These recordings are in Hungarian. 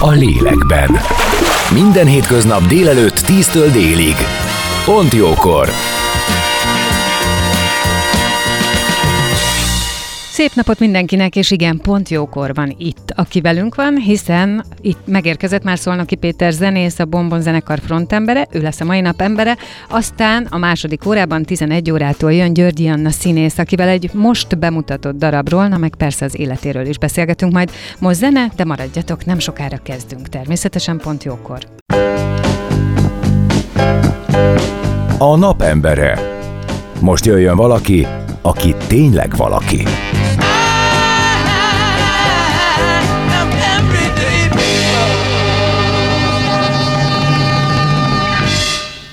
a lélekben. Minden hétköznap délelőtt 10-től délig. Pont jókor! Szép napot mindenkinek, és igen, pont jókor van itt, aki velünk van, hiszen itt megérkezett már Szolnoki Péter zenész, a Bombon zenekar frontembere, ő lesz a mai nap embere, aztán a második órában 11 órától jön Györgyi Anna színész, akivel egy most bemutatott darabról, na meg persze az életéről is beszélgetünk majd. Most zene, de maradjatok, nem sokára kezdünk, természetesen pont jókor. A napembere. Most jöjjön valaki, aki tényleg valaki.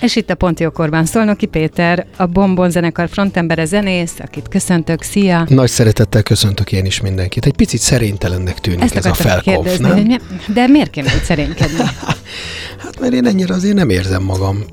És itt a Pont Jókorban Szolnoki Péter, a Bombon zenekar frontembere zenész, akit köszöntök, szia! Nagy szeretettel köszöntök én is mindenkit. Egy picit szerénytelennek tűnik Ezt ez a felkopf, nem? De miért kéne úgy szerénykedni? hát mert én ennyire azért nem érzem magam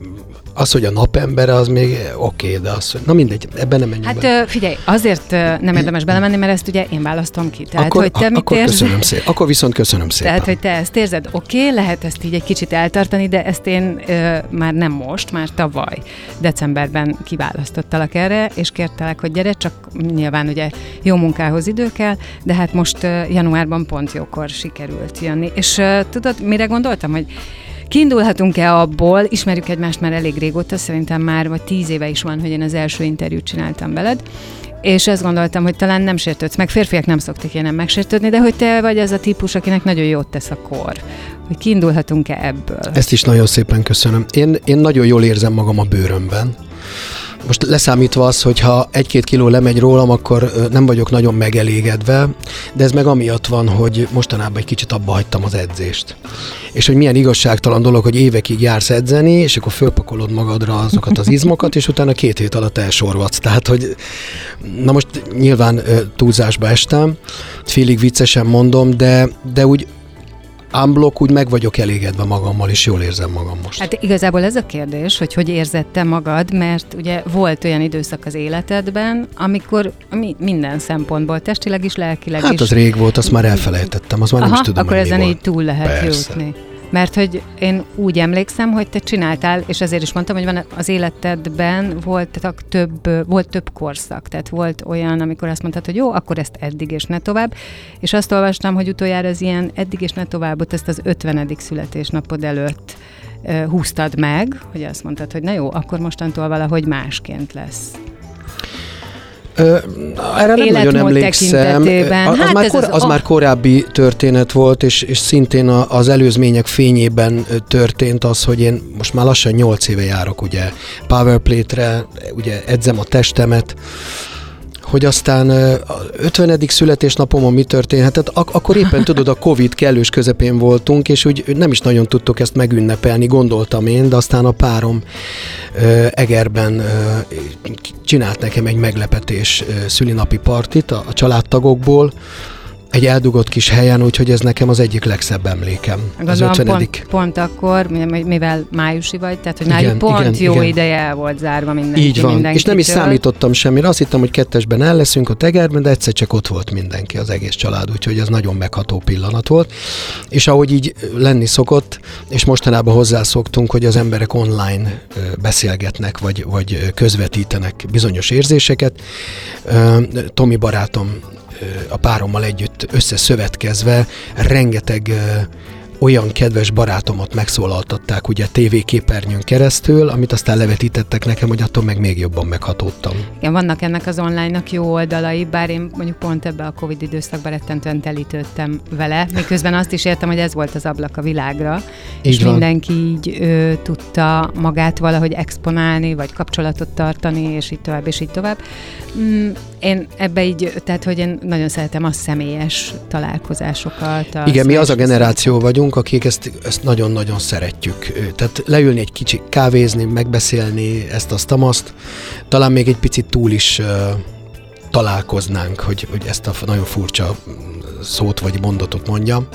az, hogy a napembere, az még oké, okay, de az, hogy... Na mindegy, ebben nem menjünk Hát be. figyelj, azért nem érdemes belemenni, mert ezt ugye én választom ki. Tehát, akkor, hogy te mit akkor érz... köszönöm szépen. Akkor viszont köszönöm szépen. Tehát, hogy te ezt érzed, oké, okay, lehet ezt így egy kicsit eltartani, de ezt én ö, már nem most, már tavaly, decemberben kiválasztottalak erre, és kértelek, hogy gyere, csak nyilván ugye jó munkához idő kell, de hát most ö, januárban pont jókor sikerült jönni. És ö, tudod, mire gondoltam, hogy Kiindulhatunk-e abból, ismerjük egymást már elég régóta, szerintem már vagy tíz éve is van, hogy én az első interjút csináltam veled, és azt gondoltam, hogy talán nem sértődsz meg, férfiak nem szoktak ilyen megsértődni, de hogy te vagy az a típus, akinek nagyon jót tesz a kor. Hogy kiindulhatunk-e ebből? Ezt is nagyon szépen köszönöm. Én, én nagyon jól érzem magam a bőrömben. Most leszámítva az, hogy ha egy-két kiló lemegy rólam, akkor nem vagyok nagyon megelégedve, de ez meg amiatt van, hogy mostanában egy kicsit abba hagytam az edzést. És hogy milyen igazságtalan dolog, hogy évekig jársz edzeni, és akkor fölpakolod magadra azokat az izmokat, és utána két hét alatt elsorvadsz. Tehát, hogy na most nyilván túlzásba estem, félig viccesen mondom, de, de úgy unblock úgy meg vagyok elégedve magammal, és jól érzem magam most. Hát igazából ez a kérdés, hogy hogy érzette magad, mert ugye volt olyan időszak az életedben, amikor mi, minden szempontból, testileg is, lelkileg hát is. Hát az rég volt, azt már elfelejtettem, az már Aha, nem is tudom, akkor ezen így túl lehet Persze. jutni. Mert hogy én úgy emlékszem, hogy te csináltál, és azért is mondtam, hogy van az életedben voltak több, volt több korszak. Tehát volt olyan, amikor azt mondtad, hogy jó, akkor ezt eddig és ne tovább. És azt olvastam, hogy utoljára az ilyen eddig és ne továbbot, ezt az 50. születésnapod előtt húztad meg, hogy azt mondtad, hogy na jó, akkor mostantól valahogy másként lesz. Ö, erre nem nagyon emlékszem. Az, hát már, kor, az, az a... már korábbi történet volt, és, és szintén az előzmények fényében történt az, hogy én most már lassan 8 éve járok ugye Powerplate-re, ugye edzem a testemet, hogy aztán a 50. születésnapomon mi történhetett, ak- akkor éppen tudod, a Covid kellős közepén voltunk, és úgy nem is nagyon tudtuk ezt megünnepelni, gondoltam én, de aztán a párom ö, Egerben ö, csinált nekem egy meglepetés ö, szülinapi partit a, a családtagokból, egy eldugott kis helyen, úgyhogy ez nekem az egyik legszebb emlékem. Gondolom, az 50. Pont, pont akkor, mivel májusi vagy, tehát hogy igen, pont igen, jó igen. ideje el volt zárva mindenki. Így van, mindenki és nem is számítottam semmire. Azt hittem, hogy kettesben el leszünk a tegerben, de egyszer csak ott volt mindenki, az egész család, úgyhogy ez nagyon megható pillanat volt. És ahogy így lenni szokott, és mostanában hozzászoktunk, hogy az emberek online beszélgetnek, vagy, vagy közvetítenek bizonyos érzéseket. Tomi barátom a párommal együtt összeszövetkezve rengeteg olyan kedves barátomat megszólaltatták ugye tévéképernyőn keresztül, amit aztán levetítettek nekem, hogy attól meg még jobban meghatódtam. Igen, vannak ennek az online-nak jó oldalai, bár én mondjuk pont ebbe a Covid időszakban rettentően telítődtem vele, miközben azt is értem, hogy ez volt az ablak a világra, így és van. mindenki így ö, tudta magát valahogy exponálni, vagy kapcsolatot tartani, és így tovább, és így tovább. Mm, én ebbe így, tehát hogy én nagyon szeretem a személyes találkozásokat. Igen, mi az a generáció vagyunk, vagyunk, akik ezt, ezt nagyon-nagyon szeretjük. Tehát leülni egy kicsi kávézni, megbeszélni ezt, azt, azt, talán még egy picit túl is uh, találkoznánk, hogy, hogy ezt a nagyon furcsa szót vagy mondatot mondjam.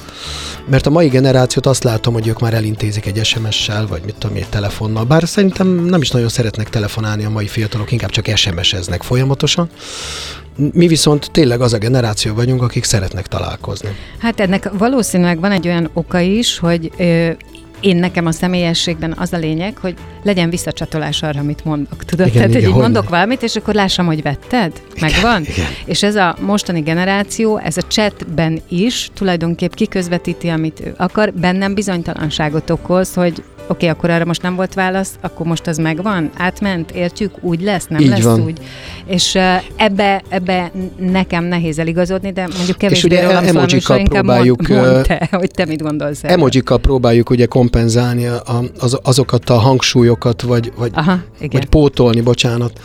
Mert a mai generációt azt látom, hogy ők már elintézik egy SMS-sel, vagy mit tudom, egy telefonnal. Bár szerintem nem is nagyon szeretnek telefonálni a mai fiatalok, inkább csak SMS-eznek folyamatosan. Mi viszont tényleg az a generáció vagyunk, akik szeretnek találkozni. Hát ennek valószínűleg van egy olyan oka is, hogy ö, én nekem a személyességben az a lényeg, hogy legyen visszacsatolás arra, amit mondok. Tudod? Igen, Tehát, igen, hogy mondok valamit, és akkor lássam, hogy vetted. Megvan? Igen, igen. És ez a mostani generáció, ez a chatben is tulajdonképp kiközvetíti, amit ő akar, bennem bizonytalanságot okoz, hogy oké, okay, akkor arra most nem volt válasz, akkor most az megvan, átment, értjük, úgy lesz, nem Így lesz van. úgy. És uh, ebbe, ebbe nekem nehéz eligazodni, de mondjuk kevésbé és ugye emojikkal próbáljuk, mond, mond te, hogy te mit gondolsz erről. Emojikkal próbáljuk ugye kompenzálni a, az, azokat a hangsúlyokat, vagy, vagy, Aha, vagy pótolni, bocsánat,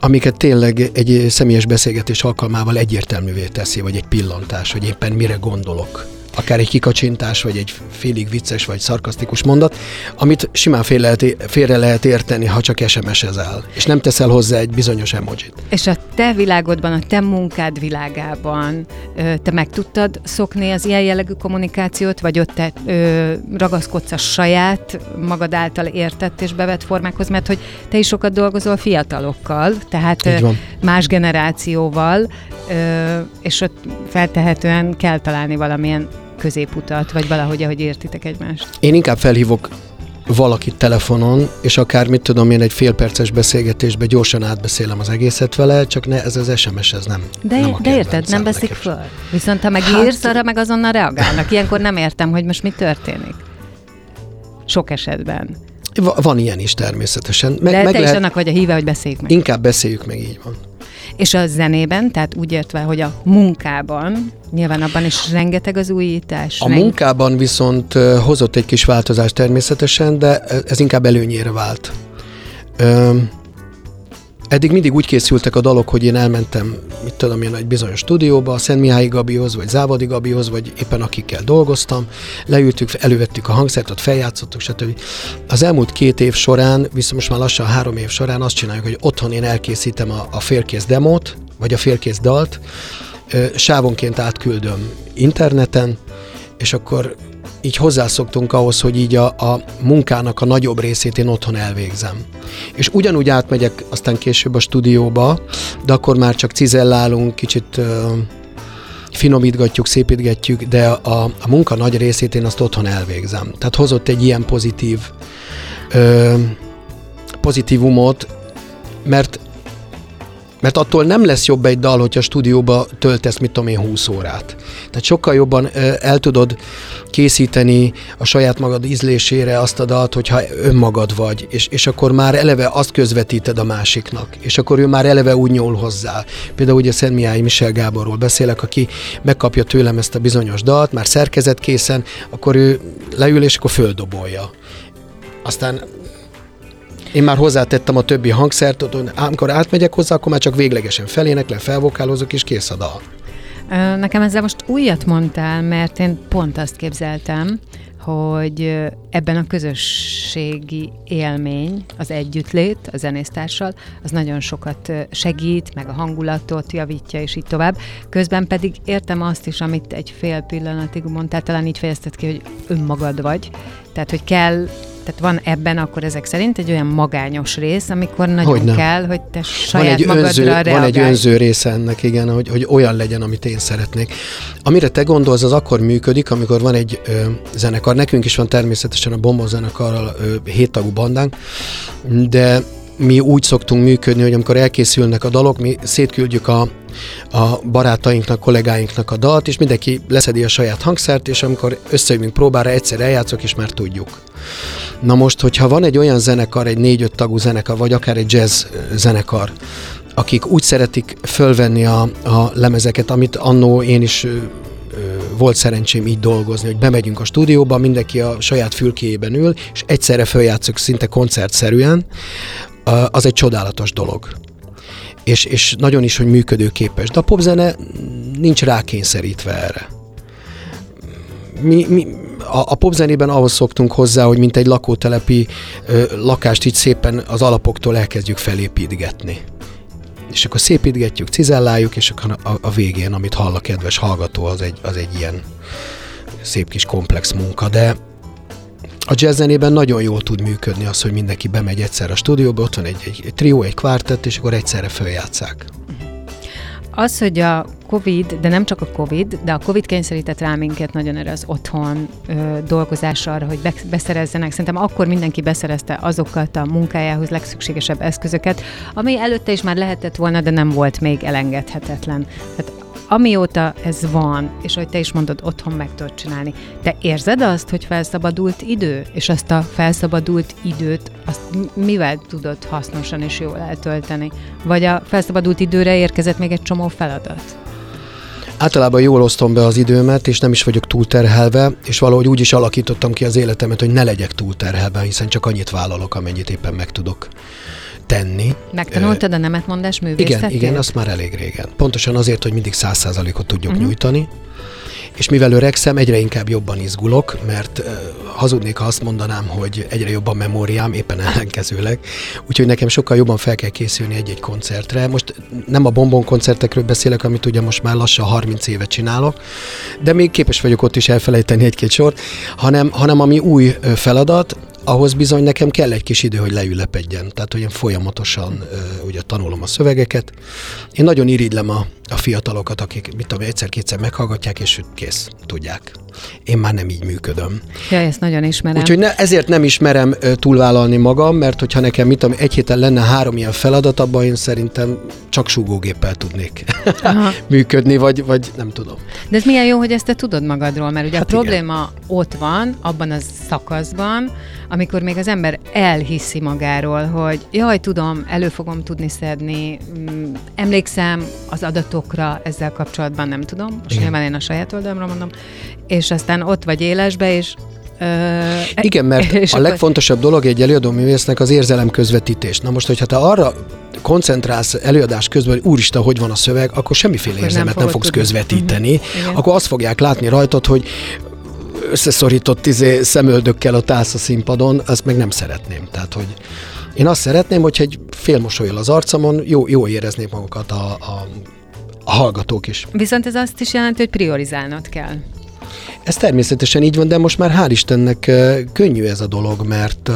amiket tényleg egy személyes beszélgetés alkalmával egyértelművé teszi, vagy egy pillantás, hogy éppen mire gondolok akár egy kikacsintás, vagy egy félig vicces, vagy szarkasztikus mondat, amit simán fél lehet, félre lehet érteni, ha csak SMS-ezel, és nem teszel hozzá egy bizonyos emojit. És a te világodban, a te munkád világában te meg tudtad szokni az ilyen jellegű kommunikációt, vagy ott te ö, ragaszkodsz a saját magad által értett és bevett formákhoz, mert hogy te is sokat dolgozol fiatalokkal, tehát más generációval, ö, és ott feltehetően kell találni valamilyen középutat, vagy valahogy, ahogy értitek egymást? Én inkább felhívok valakit telefonon, és akár mit tudom én egy félperces beszélgetésbe gyorsan átbeszélem az egészet vele, csak ne, ez az SMS, ez nem. De, nem de érted, nem veszik föl. Viszont ha megírsz, hát, arra meg azonnal reagálnak. Ilyenkor nem értem, hogy most mi történik. Sok esetben. Van ilyen is természetesen. Meg, De meg te lehet... is annak vagy a híve, hogy beszéljük meg. Inkább beszéljük meg, így van. És a zenében, tehát úgy értve, hogy a munkában, nyilván abban is rengeteg az újítás. A reng... munkában viszont hozott egy kis változást természetesen, de ez inkább előnyére vált. Eddig mindig úgy készültek a dalok, hogy én elmentem, mit tudom én, egy bizonyos stúdióba, Szent Mihály Gabihoz, vagy Závadi Gabihoz, vagy éppen akikkel dolgoztam, leültük, elővettük a hangszert, ott feljátszottuk, stb. Az elmúlt két év során, viszont most már lassan három év során azt csináljuk, hogy otthon én elkészítem a, a félkész demót, vagy a félkész dalt, sávonként átküldöm interneten, és akkor így hozzászoktunk ahhoz, hogy így a, a munkának a nagyobb részét én otthon elvégzem. És ugyanúgy átmegyek aztán később a stúdióba, de akkor már csak cizellálunk, kicsit uh, finomítgatjuk, szépítgetjük, de a, a munka nagy részét én azt otthon elvégzem. Tehát hozott egy ilyen pozitív uh, pozitívumot, mert mert attól nem lesz jobb egy dal, hogyha stúdióba töltesz, mit tudom én, 20 órát. Tehát sokkal jobban el tudod készíteni a saját magad ízlésére azt a dalt, hogyha önmagad vagy, és, és akkor már eleve azt közvetíted a másiknak, és akkor ő már eleve úgy nyúl hozzá. Például ugye Szent Mihály Michel Gáborról beszélek, aki megkapja tőlem ezt a bizonyos dalt, már szerkezet készen, akkor ő leül, és akkor földobolja. Aztán én már hozzátettem a többi hangszert, amikor átmegyek hozzá, akkor már csak véglegesen feléneklem, felvokálozok, és kész a dal. Nekem ezzel most újat mondtál, mert én pont azt képzeltem, hogy ebben a közösségi élmény, az együttlét a zenésztársal, az nagyon sokat segít, meg a hangulatot javítja, és így tovább. Közben pedig értem azt is, amit egy fél pillanatig mondtál, talán így fejezted ki, hogy önmagad vagy. Tehát, hogy kell tehát van ebben akkor ezek szerint egy olyan magányos rész, amikor nagyon hogy kell, hogy te saját van egy magadra önző, reagálj. Van egy önző része ennek, igen, hogy, hogy olyan legyen, amit én szeretnék. Amire te gondolsz, az akkor működik, amikor van egy ö, zenekar. Nekünk is van természetesen a Bomba zenekarral ö, héttagú bandánk, de mi úgy szoktunk működni, hogy amikor elkészülnek a dalok, mi szétküldjük a, a barátainknak, kollégáinknak a dalt, és mindenki leszedi a saját hangszert, és amikor összejövünk próbára, egyszer eljátszok, és már tudjuk. Na most, hogyha van egy olyan zenekar, egy négy-öt tagú zenekar, vagy akár egy jazz zenekar, akik úgy szeretik fölvenni a, a lemezeket, amit annó én is volt szerencsém így dolgozni, hogy bemegyünk a stúdióba, mindenki a saját fülkéjében ül, és egyszerre följátszok szinte koncertszerűen, az egy csodálatos dolog. És, és nagyon is, hogy működőképes. De a popzene nincs rákényszerítve erre. Mi, mi, a, a popzenében ahhoz szoktunk hozzá, hogy mint egy lakótelepi ö, lakást így szépen az alapoktól elkezdjük felépítgetni. És akkor szépítgetjük, cizelláljuk, és akkor a, a végén, amit hall a kedves hallgató, az egy, az egy ilyen szép kis komplex munka, de a jazz nagyon jól tud működni az, hogy mindenki bemegy egyszer a stúdióba, ott van egy, egy, egy trió, egy kvártett, és akkor egyszerre följátszák. Az, hogy a Covid, de nem csak a Covid, de a Covid kényszerített rá minket nagyon erre az otthon ö, dolgozásra arra, hogy be, beszerezzenek. Szerintem akkor mindenki beszerezte azokat a munkájához legszükségesebb eszközöket, ami előtte is már lehetett volna, de nem volt még elengedhetetlen. Tehát amióta ez van, és hogy te is mondod, otthon meg tudod csinálni, te érzed azt, hogy felszabadult idő, és azt a felszabadult időt, azt mivel tudod hasznosan és jól eltölteni? Vagy a felszabadult időre érkezett még egy csomó feladat? Általában jól osztom be az időmet, és nem is vagyok túlterhelve, és valahogy úgy is alakítottam ki az életemet, hogy ne legyek túlterhelve, hiszen csak annyit vállalok, amennyit éppen meg tudok tenni. Megtanultad a nemetmondás művészetét? Igen, igen, azt már elég régen. Pontosan azért, hogy mindig száz százalékot tudjuk uh-huh. nyújtani. És mivel öregszem, egyre inkább jobban izgulok, mert uh, hazudnék, ha azt mondanám, hogy egyre jobban memóriám, éppen ellenkezőleg. Úgyhogy nekem sokkal jobban fel kell készülni egy-egy koncertre. Most nem a bombon koncertekről beszélek, amit ugye most már lassan 30 éve csinálok, de még képes vagyok ott is elfelejteni egy-két sort, hanem, hanem ami új feladat, ahhoz bizony nekem kell egy kis idő, hogy leülepedjen. Tehát, hogy én folyamatosan ugye tanulom a szövegeket. Én nagyon irigylem a, a fiatalokat, akik, mit tudom, egyszer-kétszer meghallgatják, és kész, tudják. Én már nem így működöm. Ja, ezt nagyon ismerem. Úgyhogy ne, ezért nem ismerem túlvállalni magam, mert hogyha nekem, mit tudom, egy héten lenne három ilyen feladat, abban én szerintem csak súgógéppel tudnék működni, vagy, vagy nem tudom. De ez milyen jó, hogy ezt te tudod magadról, mert ugye hát a probléma igen. ott van, abban a szakaszban, amikor még az ember elhiszi magáról, hogy jaj, tudom, elő fogom tudni szedni, mm, emlékszem az adatokra ezzel kapcsolatban, nem tudom, most nyilván én a saját oldalamra mondom, és aztán ott vagy élesbe, és Uh, Igen, mert a akkor... legfontosabb dolog egy előadó művésznek az érzelem közvetítés. Na most, hogyha te arra koncentrálsz előadás közben, hogy úristen, hogy van a szöveg, akkor semmiféle akkor érzelmet nem, nem fogsz tudni. közvetíteni. Uh-huh. Akkor azt fogják látni rajtad, hogy összeszorított izé szemöldökkel ott állsz a színpadon, azt meg nem szeretném. Tehát, hogy én azt szeretném, hogy egy fél mosolyol az arcomon, jó, jó éreznék magukat a, a, a hallgatók is. Viszont ez azt is jelenti, hogy priorizálnod kell. Ez természetesen így van, de most már hál' Istennek könnyű ez a dolog, mert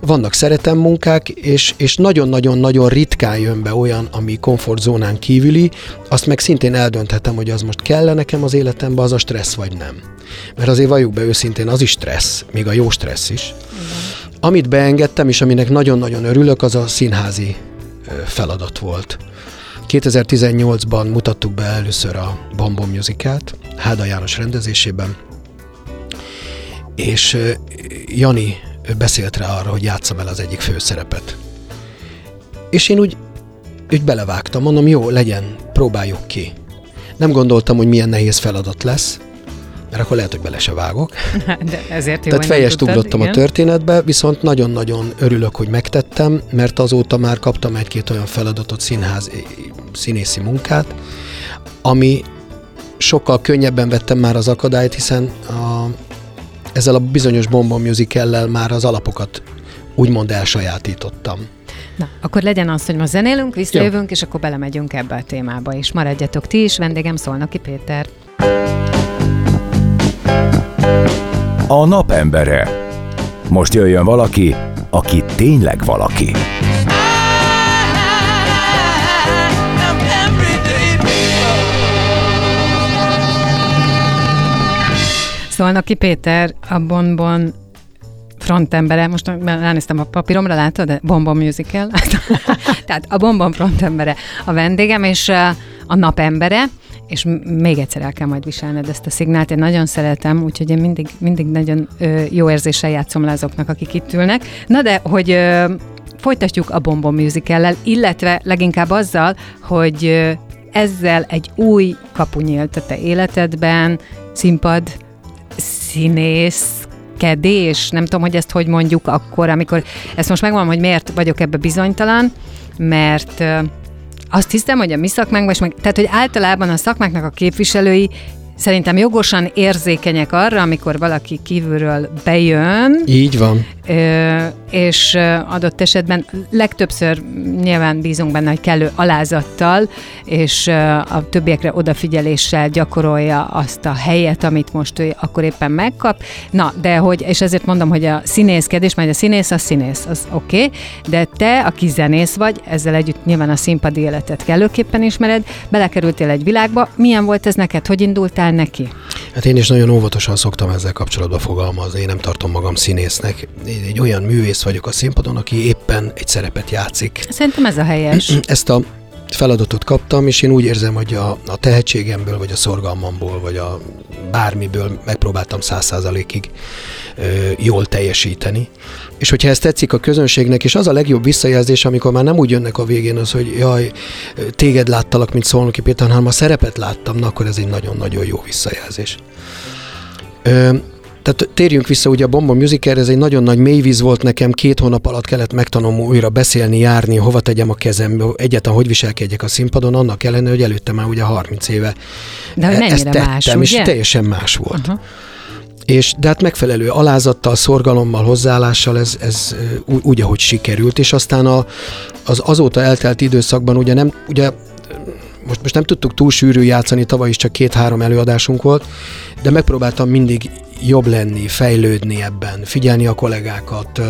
vannak szeretem munkák, és, és nagyon-nagyon-nagyon ritkán jön be olyan, ami komfortzónán kívüli, azt meg szintén eldönthetem, hogy az most kell nekem az életembe, az a stressz vagy nem. Mert azért valljuk be őszintén, az is stressz, még a jó stressz is. Igen. Amit beengedtem, és aminek nagyon-nagyon örülök, az a színházi feladat volt. 2018-ban mutattuk be először a Bombom musicalt, Háda János rendezésében, és Jani beszélt rá arra, hogy játszam el az egyik főszerepet. És én úgy, úgy belevágtam, mondom, jó, legyen, próbáljuk ki. Nem gondoltam, hogy milyen nehéz feladat lesz, mert akkor lehet, hogy bele se vágok. De ezért jó, Tehát fejest ugrottam a történetbe, viszont nagyon-nagyon örülök, hogy megtettem, mert azóta már kaptam egy-két olyan feladatot, színház, színészi munkát, ami sokkal könnyebben vettem már az akadályt, hiszen a, ezzel a bizonyos Bomba musical már az alapokat úgymond elsajátítottam. Na, akkor legyen az, hogy ma zenélünk, visszajövünk, és akkor belemegyünk ebbe a témába is. Maradjatok ti is, vendégem Szolnoki Péter. A napembere. Most jöjjön valaki, aki tényleg valaki. Szolnoki Péter, a Bonbon frontembere, most ránéztem a papíromra, látod? De Bonbon Musical. Tehát a Bonbon frontembere a vendégem, és a napembere, és még egyszer el kell majd viselned ezt a szignált. Én nagyon szeretem, úgyhogy én mindig, mindig nagyon jó érzéssel játszom le azoknak, akik itt ülnek. Na de, hogy folytatjuk a Bonbon musical illetve leginkább azzal, hogy ezzel egy új kapu nyílt a te életedben, színpad, színész, kedés, nem tudom, hogy ezt hogy mondjuk akkor, amikor ezt most megmondom, hogy miért vagyok ebbe bizonytalan, mert azt hiszem, hogy a mi szakmánkban, és meg, tehát hogy általában a szakmáknak a képviselői szerintem jogosan érzékenyek arra, amikor valaki kívülről bejön. Így van. És adott esetben legtöbbször nyilván bízunk benne, hogy kellő alázattal, és a többiekre odafigyeléssel gyakorolja azt a helyet, amit most ő akkor éppen megkap. Na, de hogy, és ezért mondom, hogy a színészkedés, majd a színész a színész, az oké, okay, de te, aki zenész vagy, ezzel együtt nyilván a színpadi életet kellőképpen ismered, belekerültél egy világba, milyen volt ez neked, hogy indultál neki? Hát én is nagyon óvatosan szoktam ezzel kapcsolatban fogalmazni, én nem tartom magam színésznek. Én egy olyan művész vagyok a színpadon, aki éppen egy szerepet játszik. Szerintem ez a helyes. Ezt a feladatot kaptam, és én úgy érzem, hogy a, a tehetségemből, vagy a szorgalmamból, vagy a bármiből megpróbáltam száz százalékig jól teljesíteni. És hogyha ez tetszik a közönségnek, és az a legjobb visszajelzés, amikor már nem úgy jönnek a végén az, hogy jaj, téged láttalak, mint Szolnoki Péter, hanem a szerepet láttam, na akkor ez egy nagyon-nagyon jó visszajelzés. Ö, tehát térjünk vissza, ugye a Bomba Musical, ez egy nagyon nagy mélyvíz volt nekem, két hónap alatt kellett megtanulnom újra beszélni, járni, hova tegyem a kezem, egyáltalán hogy viselkedjek a színpadon, annak ellenére, hogy előtte már ugye 30 éve De hogy ezt tettem, más, ugye? és teljesen más volt. Uh-huh. És, de hát megfelelő alázattal, szorgalommal, hozzáállással ez, ez úgy, ahogy sikerült, és aztán a, az azóta eltelt időszakban ugye nem, ugye most, most nem tudtuk túl sűrű játszani, tavaly is csak két-három előadásunk volt, de megpróbáltam mindig jobb lenni, fejlődni ebben, figyelni a kollégákat,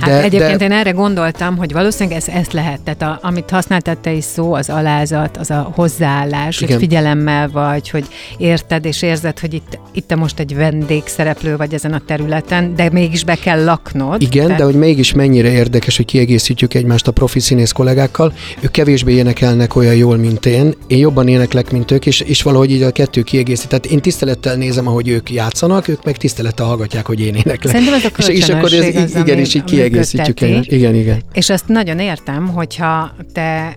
Hát de, egyébként de... én erre gondoltam, hogy valószínűleg ez, ezt lehet. Tehát a, amit használtad te is szó, az alázat, az a hozzáállás, Igen. hogy figyelemmel vagy, hogy érted és érzed, hogy itt, itt te most egy vendégszereplő vagy ezen a területen, de mégis be kell laknod. Igen, te... de hogy mégis mennyire érdekes, hogy kiegészítjük egymást a profi színész kollégákkal. Ők kevésbé énekelnek olyan jól, mint én. Én jobban éneklek, mint ők, és, és valahogy így a kettő kiegészít. Tehát én tisztelettel nézem, ahogy ők játszanak, ők meg tisztelettel hallgatják, hogy én éneklek. Szerintem ez a és, és akkor ez, az, igen, ami, és így kiegészítjük egymást. Igen, igen. És azt nagyon értem, hogyha te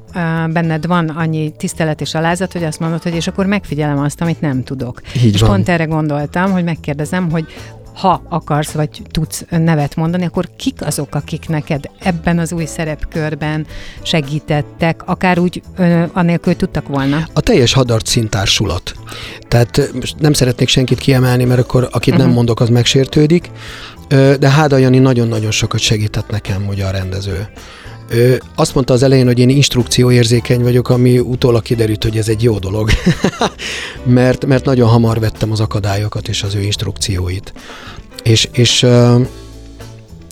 benned van annyi tisztelet és alázat, hogy azt mondod, hogy és akkor megfigyelem azt, amit nem tudok. Így és van. pont erre gondoltam, hogy megkérdezem, hogy ha akarsz, vagy tudsz nevet mondani, akkor kik azok, akik neked ebben az új szerepkörben segítettek, akár úgy ö, anélkül tudtak volna? A teljes hadart szintársulat. Tehát nem szeretnék senkit kiemelni, mert akkor akit uh-huh. nem mhm. mondok, az megsértődik, de Háda Jani nagyon-nagyon sokat segített nekem, ugye a rendező. Ő azt mondta az elején, hogy én instrukcióérzékeny vagyok, ami utólag kiderült, hogy ez egy jó dolog, mert, mert nagyon hamar vettem az akadályokat és az ő instrukcióit. És, és,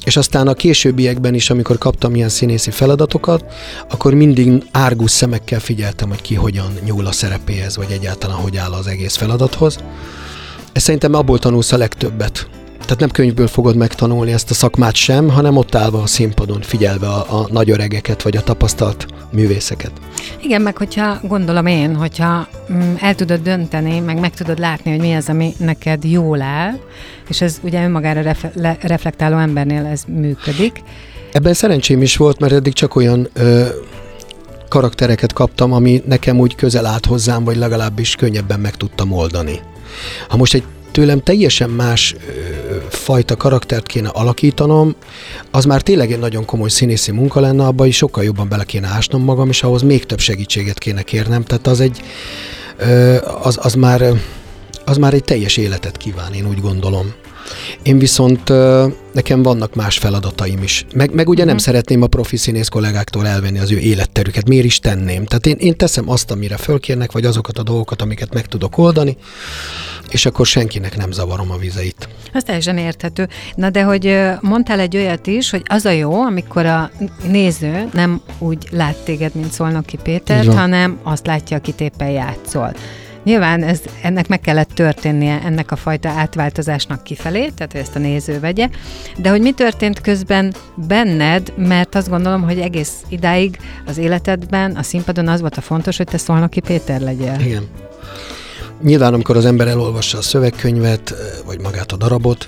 és aztán a későbbiekben is, amikor kaptam ilyen színészi feladatokat, akkor mindig árgus szemekkel figyeltem, hogy ki hogyan nyúl a szerepéhez, vagy egyáltalán hogy áll az egész feladathoz. Ez szerintem abból tanulsz a legtöbbet, tehát nem könyvből fogod megtanulni ezt a szakmát sem, hanem ott állva a színpadon, figyelve a, a nagy öregeket, vagy a tapasztalt művészeket. Igen, meg hogyha gondolom én, hogyha mm, el tudod dönteni, meg meg tudod látni, hogy mi az, ami neked jól áll, és ez ugye önmagára ref- le- reflektáló embernél ez működik. Ebben szerencsém is volt, mert eddig csak olyan ö, karaktereket kaptam, ami nekem úgy közel állt hozzám, vagy legalábbis könnyebben meg tudtam oldani. Ha most egy tőlem teljesen más ö, fajta karaktert kéne alakítanom, az már tényleg egy nagyon komoly színészi munka lenne, abban is sokkal jobban bele kéne ásnom magam, és ahhoz még több segítséget kéne kérnem. Tehát az egy, ö, az, az, már, az már egy teljes életet kíván, én úgy gondolom. Én viszont nekem vannak más feladataim is. Meg, meg ugye nem uh-huh. szeretném a profi színész kollégáktól elvenni az ő életterüket. Miért is tenném? Tehát én, én teszem azt, amire fölkérnek, vagy azokat a dolgokat, amiket meg tudok oldani, és akkor senkinek nem zavarom a vizeit. Az teljesen érthető. Na de hogy mondtál egy olyat is, hogy az a jó, amikor a néző nem úgy lát téged, mint Szolnoki Péter, hanem azt látja, akit éppen játszol. Nyilván ez, ennek meg kellett történnie, ennek a fajta átváltozásnak kifelé, tehát hogy ezt a néző vegye, de hogy mi történt közben benned, mert azt gondolom, hogy egész idáig az életedben, a színpadon az volt a fontos, hogy te Szolnoki Péter legyél. Igen. Nyilván, amikor az ember elolvassa a szövegkönyvet, vagy magát a darabot,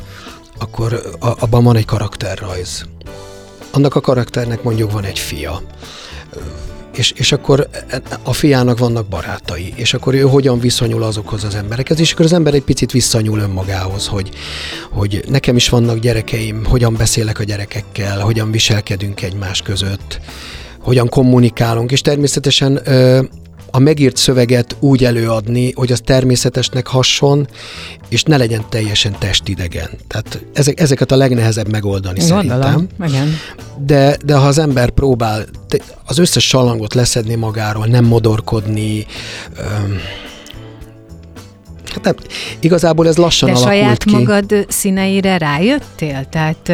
akkor abban van egy karakterrajz. Annak a karakternek mondjuk van egy fia és, és akkor a fiának vannak barátai, és akkor ő hogyan viszonyul azokhoz az emberekhez, és akkor az ember egy picit visszanyúl önmagához, hogy, hogy nekem is vannak gyerekeim, hogyan beszélek a gyerekekkel, hogyan viselkedünk egymás között, hogyan kommunikálunk, és természetesen a megírt szöveget úgy előadni, hogy az természetesnek hasson, és ne legyen teljesen testidegen. Tehát ezek, ezeket a legnehezebb megoldani Gondolom, szerintem. Igen. De, de ha az ember próbál az összes salangot leszedni magáról, nem modorkodni, öm, Hát nem, igazából ez lassan De alakult saját ki. magad színeire rájöttél? Tehát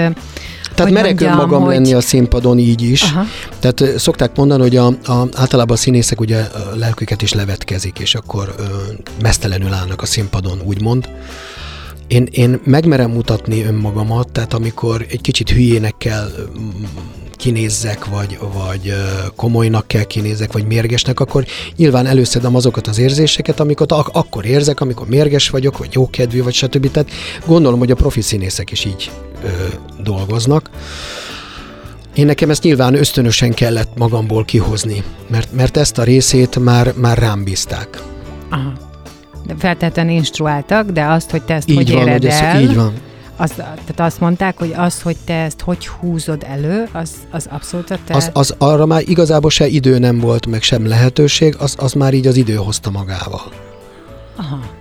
tehát merek önmagam hogy... lenni a színpadon így is. Aha. Tehát szokták mondani, hogy a, a, általában a színészek ugye a lelküket is levetkezik, és akkor ö, mesztelenül állnak a színpadon, úgymond. Én, én megmerem mutatni önmagamat, tehát amikor egy kicsit hülyének kell kinézzek, vagy, vagy komolynak kell kinézzek, vagy mérgesnek, akkor nyilván előszedem azokat az érzéseket, amiket ak- akkor érzek, amikor mérges vagyok, vagy jókedvű, vagy stb. Tehát gondolom, hogy a profi színészek is így ö, dolgoznak. Én nekem ezt nyilván ösztönösen kellett magamból kihozni, mert, mert ezt a részét már, már rám bízták. Aha. Feltétlenül instruáltak, de azt, hogy te ezt így hogy van, éred hogy ez, el, így van. Az, tehát azt mondták, hogy az, hogy te ezt hogy húzod elő, az, az abszolút a te... Az, az arra már igazából se idő nem volt, meg sem lehetőség, az, az már így az idő hozta magával. Aha.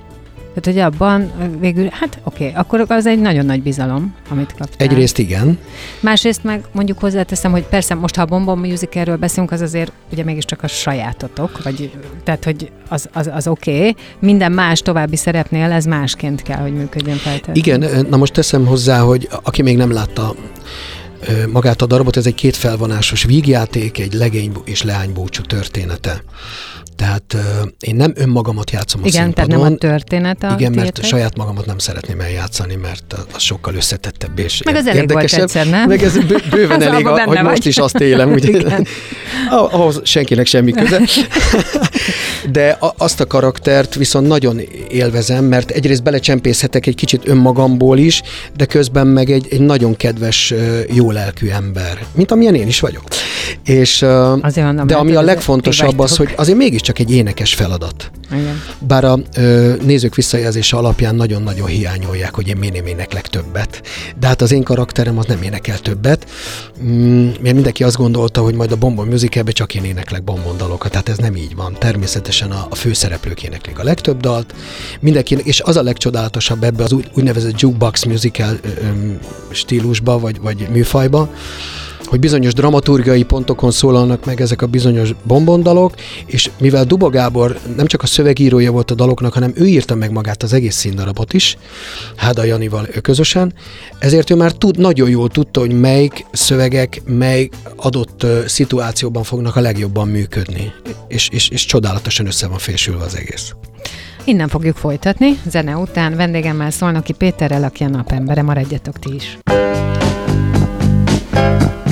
Tehát, hogy abban végül, hát oké, okay, akkor az egy nagyon nagy bizalom, amit kaptál. Egyrészt igen. Másrészt meg mondjuk hozzáteszem, hogy persze most, ha a Bonbon Musicalről beszélünk, az azért ugye mégiscsak a sajátotok, vagy tehát, hogy az, az, az oké. Okay. Minden más további szerepnél ez másként kell, hogy működjön feltétlenül. Igen, na most teszem hozzá, hogy aki még nem látta magát a darabot, ez egy két felvonásos vígjáték, egy legény és leány búcsú története. Tehát uh, én nem önmagamat játszom a Igen, színpadon. tehát nem a történet a Igen, mert saját magamat nem szeretném eljátszani, mert az sokkal összetettebb és Meg az elég érdekesebb. Volt egyszer, nem? Meg ez bőven elég, a, hogy vagy. most is azt élem, ugye? Ahhoz senkinek semmi köze. De a, azt a karaktert viszont nagyon élvezem, mert egyrészt belecsempészhetek egy kicsit önmagamból is, de közben meg egy, egy nagyon kedves, jó lelkű ember, mint amilyen én is vagyok. És, azért de ami a legfontosabb az, hogy azért mégis csak egy énekes feladat. Igen. Bár a ö, nézők visszajelzése alapján nagyon-nagyon hiányolják, hogy én minél éneklek többet. De hát az én karakterem az nem énekel többet, mm, mert mindenki azt gondolta, hogy majd a Bombon Musicalbe csak én éneklek bombon dalokat. Tehát ez nem így van. Természetesen a, a főszereplők éneklik a legtöbb dalt. Mindenki, és az a legcsodálatosabb ebbe az úgynevezett jukebox musical ö, ö, stílusba, vagy, vagy műfajba, hogy bizonyos dramaturgiai pontokon szólalnak meg ezek a bizonyos bombondalok, és mivel Duba Gábor nem csak a szövegírója volt a daloknak, hanem ő írta meg magát az egész színdarabot is, Háda Janival közösen, ezért ő már tud, nagyon jól tudta, hogy melyik szövegek, mely adott szituációban fognak a legjobban működni, és, és, és csodálatosan össze van fésülve az egész. Innen fogjuk folytatni, zene után vendégemmel Szolnoki Péterrel, aki a napembere, maradjatok ti is.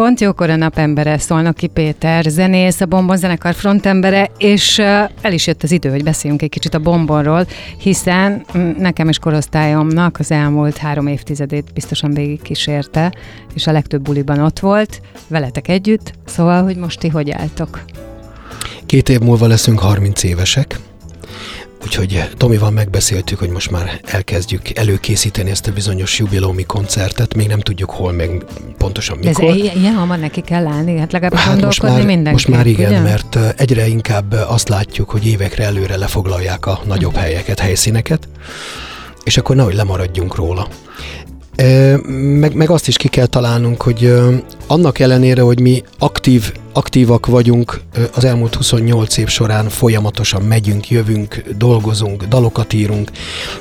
Pont jókor a napembere, ki Péter, zenész, a Bombon zenekar frontembere, és el is jött az idő, hogy beszéljünk egy kicsit a Bombonról, hiszen mm, nekem is korosztályomnak az elmúlt három évtizedét biztosan végig kísérte, és a legtöbb buliban ott volt, veletek együtt, szóval, hogy most ti hogy álltok? Két év múlva leszünk 30 évesek, Úgyhogy Tomival megbeszéltük, hogy most már elkezdjük előkészíteni ezt a bizonyos jubilómi koncertet, még nem tudjuk hol, meg pontosan mikor. De ez ilyen hamar neki kell állni, hát legalább hát most már, mindenki. Most már igen, ugye? mert egyre inkább azt látjuk, hogy évekre előre lefoglalják a nagyobb helyeket, helyszíneket, és akkor nehogy lemaradjunk róla. Meg, meg azt is ki kell találnunk, hogy annak ellenére, hogy mi aktív, aktívak vagyunk az elmúlt 28 év során, folyamatosan megyünk, jövünk, dolgozunk, dalokat írunk,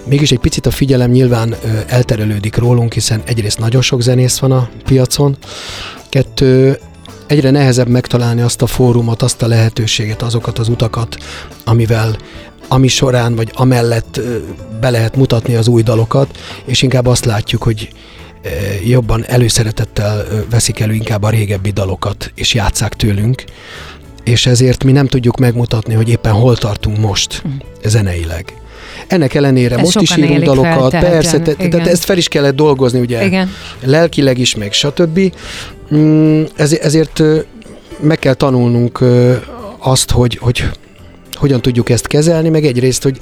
mégis egy picit a figyelem nyilván elterelődik rólunk, hiszen egyrészt nagyon sok zenész van a piacon, kettő, egyre nehezebb megtalálni azt a fórumot, azt a lehetőséget, azokat az utakat, amivel ami során, vagy amellett be lehet mutatni az új dalokat, és inkább azt látjuk, hogy jobban előszeretettel veszik elő inkább a régebbi dalokat, és játszák tőlünk, és ezért mi nem tudjuk megmutatni, hogy éppen hol tartunk most mm. zeneileg. Ennek ellenére Ez most is írunk dalokat, fel, persze, te, tehát ezt fel is kellett dolgozni, ugye, Igen. lelkileg is, meg stb. Mm, ez, ezért meg kell tanulnunk azt, hogy, hogy hogyan tudjuk ezt kezelni, meg egyrészt, hogy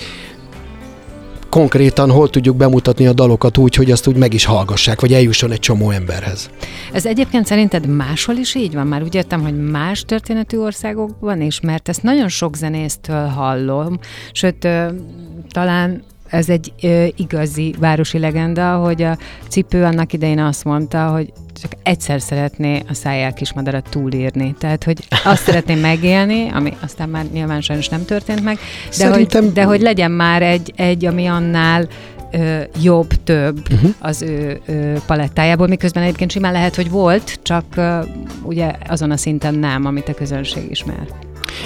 konkrétan hol tudjuk bemutatni a dalokat úgy, hogy azt úgy meg is hallgassák, vagy eljusson egy csomó emberhez. Ez egyébként szerinted máshol is így van? Már úgy értem, hogy más történetű országokban is, mert ezt nagyon sok zenésztől hallom, sőt, talán ez egy ö, igazi városi legenda, hogy a cipő annak idején azt mondta, hogy csak egyszer szeretné a szájjel kismadarat túlírni. Tehát, hogy azt szeretném megélni, ami aztán már nyilván sajnos nem történt meg, de, Szerintem... hogy, de hogy legyen már egy, egy ami annál ö, jobb, több uh-huh. az ő ö, palettájából, miközben egyébként simán lehet, hogy volt, csak ö, ugye azon a szinten nem, amit a közönség ismer.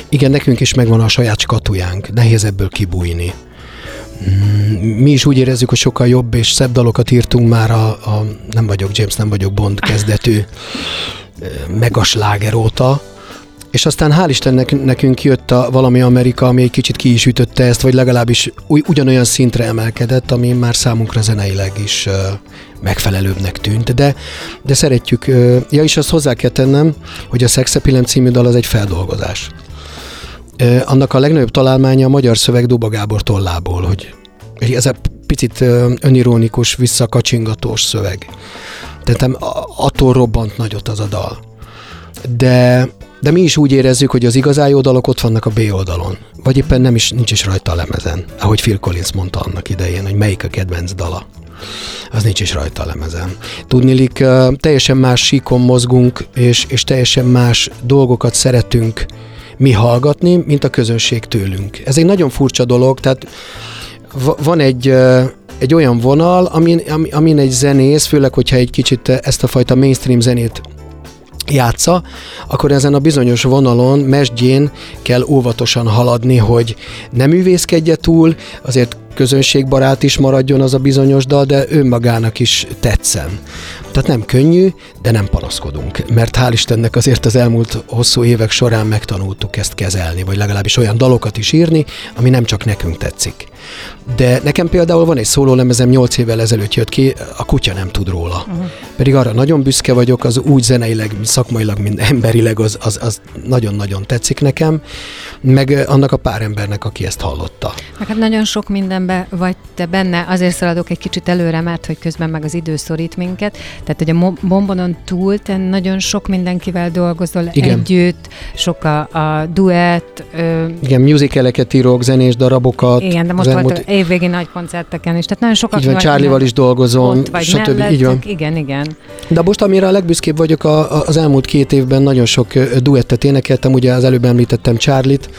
Igen, nekünk is megvan a saját skatujánk, nehéz ebből kibújni. Mi is úgy érezzük, hogy sokkal jobb és szebb dalokat írtunk már a, a nem vagyok James, nem vagyok Bond kezdetű megasláger óta, és aztán hál' Istennek nekünk jött a valami Amerika, ami egy kicsit ki is ütötte ezt, vagy legalábbis ugy, ugyanolyan szintre emelkedett, ami már számunkra zeneileg is uh, megfelelőbbnek tűnt, de, de szeretjük. Uh, ja, és azt hozzá kell tennem, hogy a Sex Appeal című dal az egy feldolgozás annak a legnagyobb találmánya a magyar szöveg Duba Gábor tollából, hogy ez a picit önironikus, visszakacsingatós szöveg. Tehát attól robbant nagyot az a dal. De, de mi is úgy érezzük, hogy az igazán jó ott vannak a B oldalon. Vagy éppen nem is, nincs is rajta a lemezen. Ahogy Phil Collins mondta annak idején, hogy melyik a kedvenc dala az nincs is rajta a lemezen. Tudnilik, teljesen más síkon mozgunk, és, és teljesen más dolgokat szeretünk mi hallgatni, mint a közönség tőlünk. Ez egy nagyon furcsa dolog, tehát van egy, egy olyan vonal, amin, amin egy zenész, főleg, hogyha egy kicsit ezt a fajta mainstream zenét játsza, akkor ezen a bizonyos vonalon, mesdjén kell óvatosan haladni, hogy nem művészkedje túl, azért közönségbarát is maradjon az a bizonyos dal, de önmagának is tetszen. Tehát nem könnyű, de nem panaszkodunk, mert hál' Istennek azért az elmúlt hosszú évek során megtanultuk ezt kezelni, vagy legalábbis olyan dalokat is írni, ami nem csak nekünk tetszik. De nekem például van egy szólólemezem, 8 évvel ezelőtt jött ki, a kutya nem tud róla. Uh-huh. Pedig arra nagyon büszke vagyok, az úgy zeneileg, szakmailag, mint emberileg, az, az, az nagyon-nagyon tetszik nekem, meg annak a pár embernek, aki ezt hallotta. Meg hát nagyon sok mindenbe vagy te benne, azért szaladok egy kicsit előre, mert hogy közben meg az idő szorít minket, tehát hogy a bombonon túl te nagyon sok mindenkivel dolgozol Igen. együtt, sok a, a duett. Ö... Igen, musicaleket írok, zenés darabokat. Igen, de most elmúlt... évvégi nagy koncerteken is, tehát nagyon sokat Így van, Csárlival is dolgozom, stb. Így van. Igen, igen. De most, amire a legbüszkébb vagyok, a, a, az elmúlt két évben nagyon sok duettet énekeltem, ugye az előbb említettem Csárlit,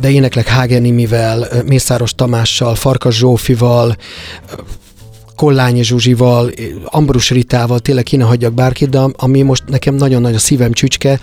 de éneklek Hágenimivel, Mészáros Tamással, Farkas Zsófival, Kollányi Zsuzsival, Ambrus Ritával, tényleg kéne hagyjak bárkit, de ami most nekem nagyon nagy a szívem csücske,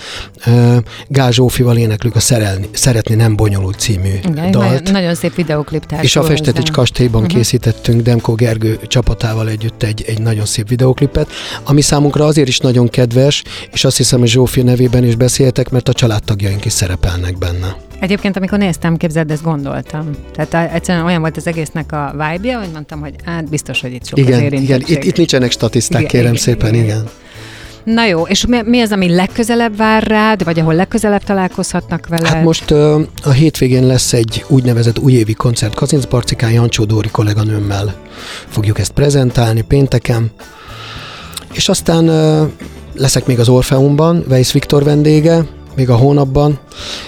Gál Zsófival éneklük a Szerelni, Szeretni nem bonyolult című Igen, dalt. Nagyon, nagyon szép videoklip És a Festetics kastélyban uh-huh. készítettünk Demko Gergő csapatával együtt egy, egy nagyon szép videoklipet, ami számunkra azért is nagyon kedves, és azt hiszem, hogy Zsófi nevében is beszéltek, mert a családtagjaink is szerepelnek benne. Egyébként, amikor néztem, képzeld, ezt gondoltam. Tehát egyszerűen olyan volt az egésznek a vibe hogy mondtam, hogy hát biztos, hogy itt sok igen, az Igen, itt, itt nincsenek statiszták, igen, kérem igen, szépen, igen. igen. Na jó, és mi, mi az, ami legközelebb vár rád, vagy ahol legközelebb találkozhatnak vele? Hát most uh, a hétvégén lesz egy úgynevezett újévi koncert Kazinc Barcikán Jancsó Dóri kolléganőmmel fogjuk ezt prezentálni pénteken. És aztán uh, leszek még az Orfeumban, Weiss Viktor vendége, még a hónapban,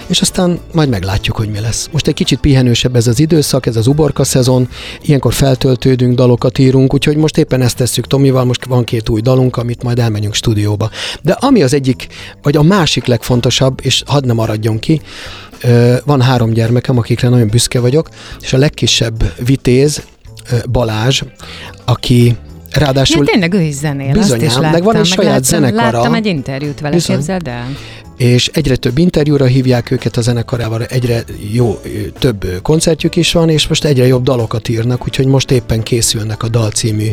és aztán majd meglátjuk, hogy mi lesz. Most egy kicsit pihenősebb ez az időszak, ez az uborka szezon, ilyenkor feltöltődünk, dalokat írunk, úgyhogy most éppen ezt tesszük Tomival, most van két új dalunk, amit majd elmegyünk stúdióba. De ami az egyik, vagy a másik legfontosabb, és hadd ne maradjon ki, van három gyermekem, akikre nagyon büszke vagyok, és a legkisebb vitéz, Balázs, aki Ráadásul... Ja, tényleg ő is zenél, bizonyám, azt is láttam, meg van egy saját láttam, zenekara. Láttam egy interjút vele, Bizony. képzeld el és egyre több interjúra hívják őket a zenekarával, egyre jó, több koncertjük is van, és most egyre jobb dalokat írnak, úgyhogy most éppen készülnek a Dal című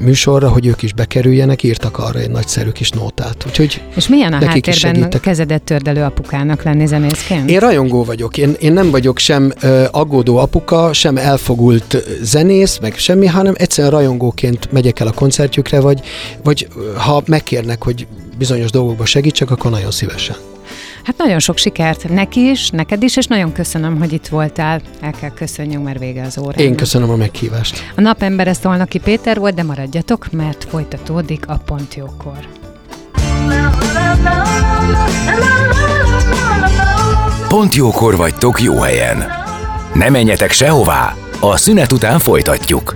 műsorra, hogy ők is bekerüljenek, írtak arra egy nagyszerű kis nótát. Úgyhogy és milyen a háttérben kezedet tördelő apukának lenni zenészként? Én rajongó vagyok. Én, én nem vagyok sem uh, aggódó apuka, sem elfogult zenész, meg semmi, hanem egyszerűen rajongóként megyek el a koncertjükre, vagy, vagy ha megkérnek, hogy bizonyos dolgokban segítsek, akkor nagyon szívesen. Hát nagyon sok sikert neki is, neked is, és nagyon köszönöm, hogy itt voltál. El kell köszönjünk, mert vége az óra. Én köszönöm a meghívást. A napember Szolnoki Péter volt, de maradjatok, mert folytatódik a Pont Jókor. Pont jókor vagytok jó helyen. Ne menjetek sehová, a szünet után folytatjuk.